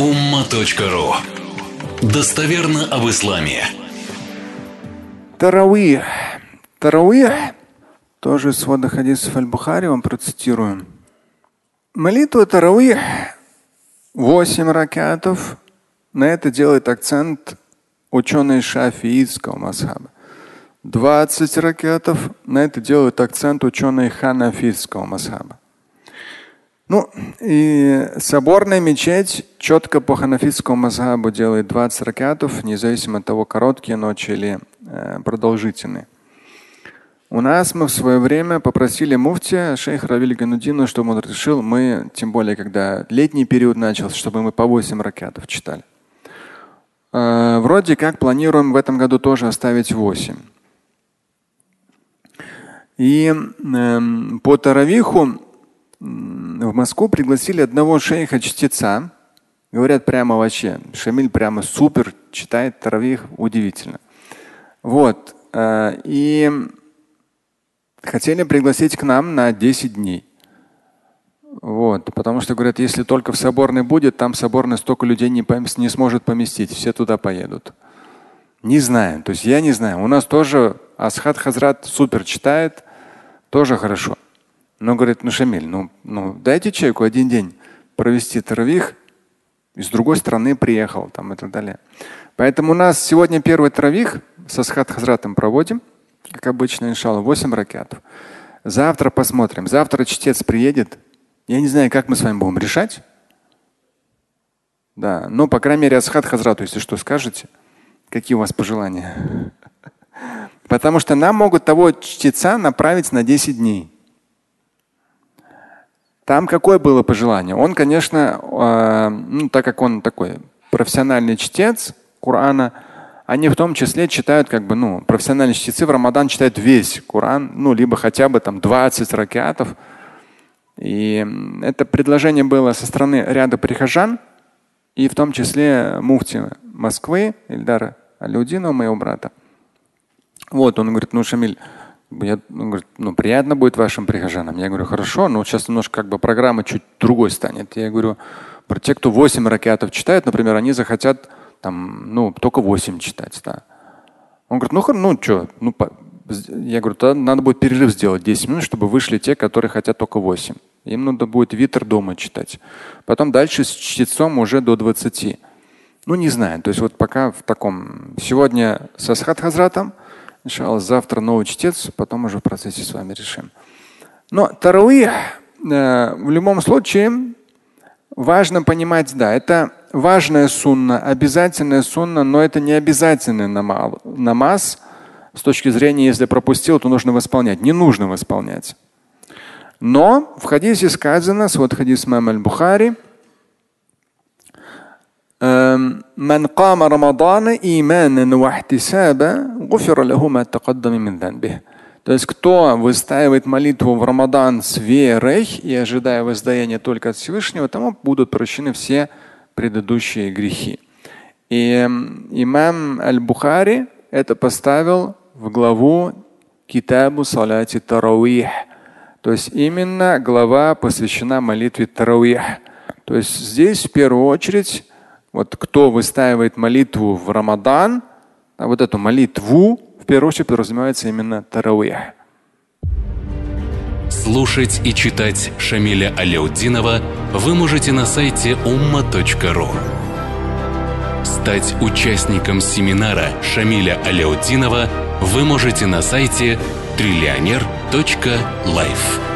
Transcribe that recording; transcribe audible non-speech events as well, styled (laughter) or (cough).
umma.ru Достоверно об исламе. Тарауих. Тарауих, тоже свода хадисов Аль-Бухари, вам процитирую. Молитва Тарауих 8 ракатов. На это делает акцент ученые шафиитского масхаба. 20 ракетов. На это делают акцент ученые ханафитского масхаба. Ну, и соборная мечеть четко по ханафитскому мазхабу делает 20 ракатов, независимо от того, короткие ночи или э, продолжительные. У нас мы в свое время попросили муфтия, шейх Равиль Ганудина, чтобы он разрешил, мы, тем более, когда летний период начался, чтобы мы по 8 ракатов читали. Э, вроде как планируем в этом году тоже оставить 8. И э, по Таравиху в Москву пригласили одного шейха-чтеца. Говорят прямо вообще, Шамиль прямо супер читает Таравих, удивительно. Вот. Э, и хотели пригласить к нам на 10 дней. Вот, потому что говорят, если только в соборной будет, там соборной столько людей не, не сможет поместить, все туда поедут. Не знаю, то есть я не знаю. У нас тоже Асхат Хазрат супер читает, тоже хорошо. Но говорит, ну Шамиль, ну, ну дайте человеку один день провести таравих, и с другой стороны приехал там и так далее. Поэтому у нас сегодня первый таравих со Схат Хазратом проводим, как обычно, иншалла, 8 ракетов. Завтра посмотрим. Завтра чтец приедет. Я не знаю, как мы с вами будем решать. Да, ну, по крайней мере, Асхат Хазрату, если что, скажете, какие у вас пожелания. (laughs) Потому что нам могут того чтеца направить на 10 дней. Там какое было пожелание? Он, конечно, э, ну, так как он такой профессиональный чтец Корана, они в том числе читают, как бы, ну, профессиональные чтецы в Рамадан читают весь Коран, ну, либо хотя бы там 20 ракетов. И это предложение было со стороны ряда прихожан, и в том числе муфти Москвы, Ильдара Алюдинова, моего брата. Вот, он говорит, ну, Шамиль, я, он говорит, ну приятно будет вашим прихожанам. Я говорю, хорошо, но сейчас немножко как бы программа чуть другой станет. Я говорю, про те, кто 8 ракетов читает, например, они захотят там, ну, только 8 читать. Да. Он говорит, ну, ну что, ну, я говорю, тогда надо будет перерыв сделать 10 минут, чтобы вышли те, которые хотят только 8. Им надо будет витр дома читать. Потом дальше с чтецом уже до 20. Ну, не знаю. То есть вот пока в таком. Сегодня со Схат Хазратом, Иншаллах, завтра новый чтец, потом уже в процессе с вами решим. Но таравих э, в любом случае важно понимать, да, это важная сунна, обязательная сунна, но это не обязательный намаз. С точки зрения, если пропустил, то нужно восполнять. Не нужно восполнять. Но в хадисе сказано, вот хадис Мам аль-Бухари, من قام رمضان إيمانا واحتسابا غفر له ما تقدم من ذنبه. То есть кто выстаивает молитву в Рамадан с верой и ожидая воздаяния только от Всевышнего, тому будут прощены все предыдущие грехи. И имам Аль-Бухари это поставил в главу Китабу Салати Тарауих. То есть именно глава посвящена молитве Тарауих. То есть здесь в первую очередь вот кто выстаивает молитву в Рамадан, а вот эту молитву, в первую очередь подразумевается именно таравих. Слушать и читать Шамиля Аляутдинова вы можете на сайте umma.ru. Стать участником семинара Шамиля Аляутдинова вы можете на сайте триллионер.life.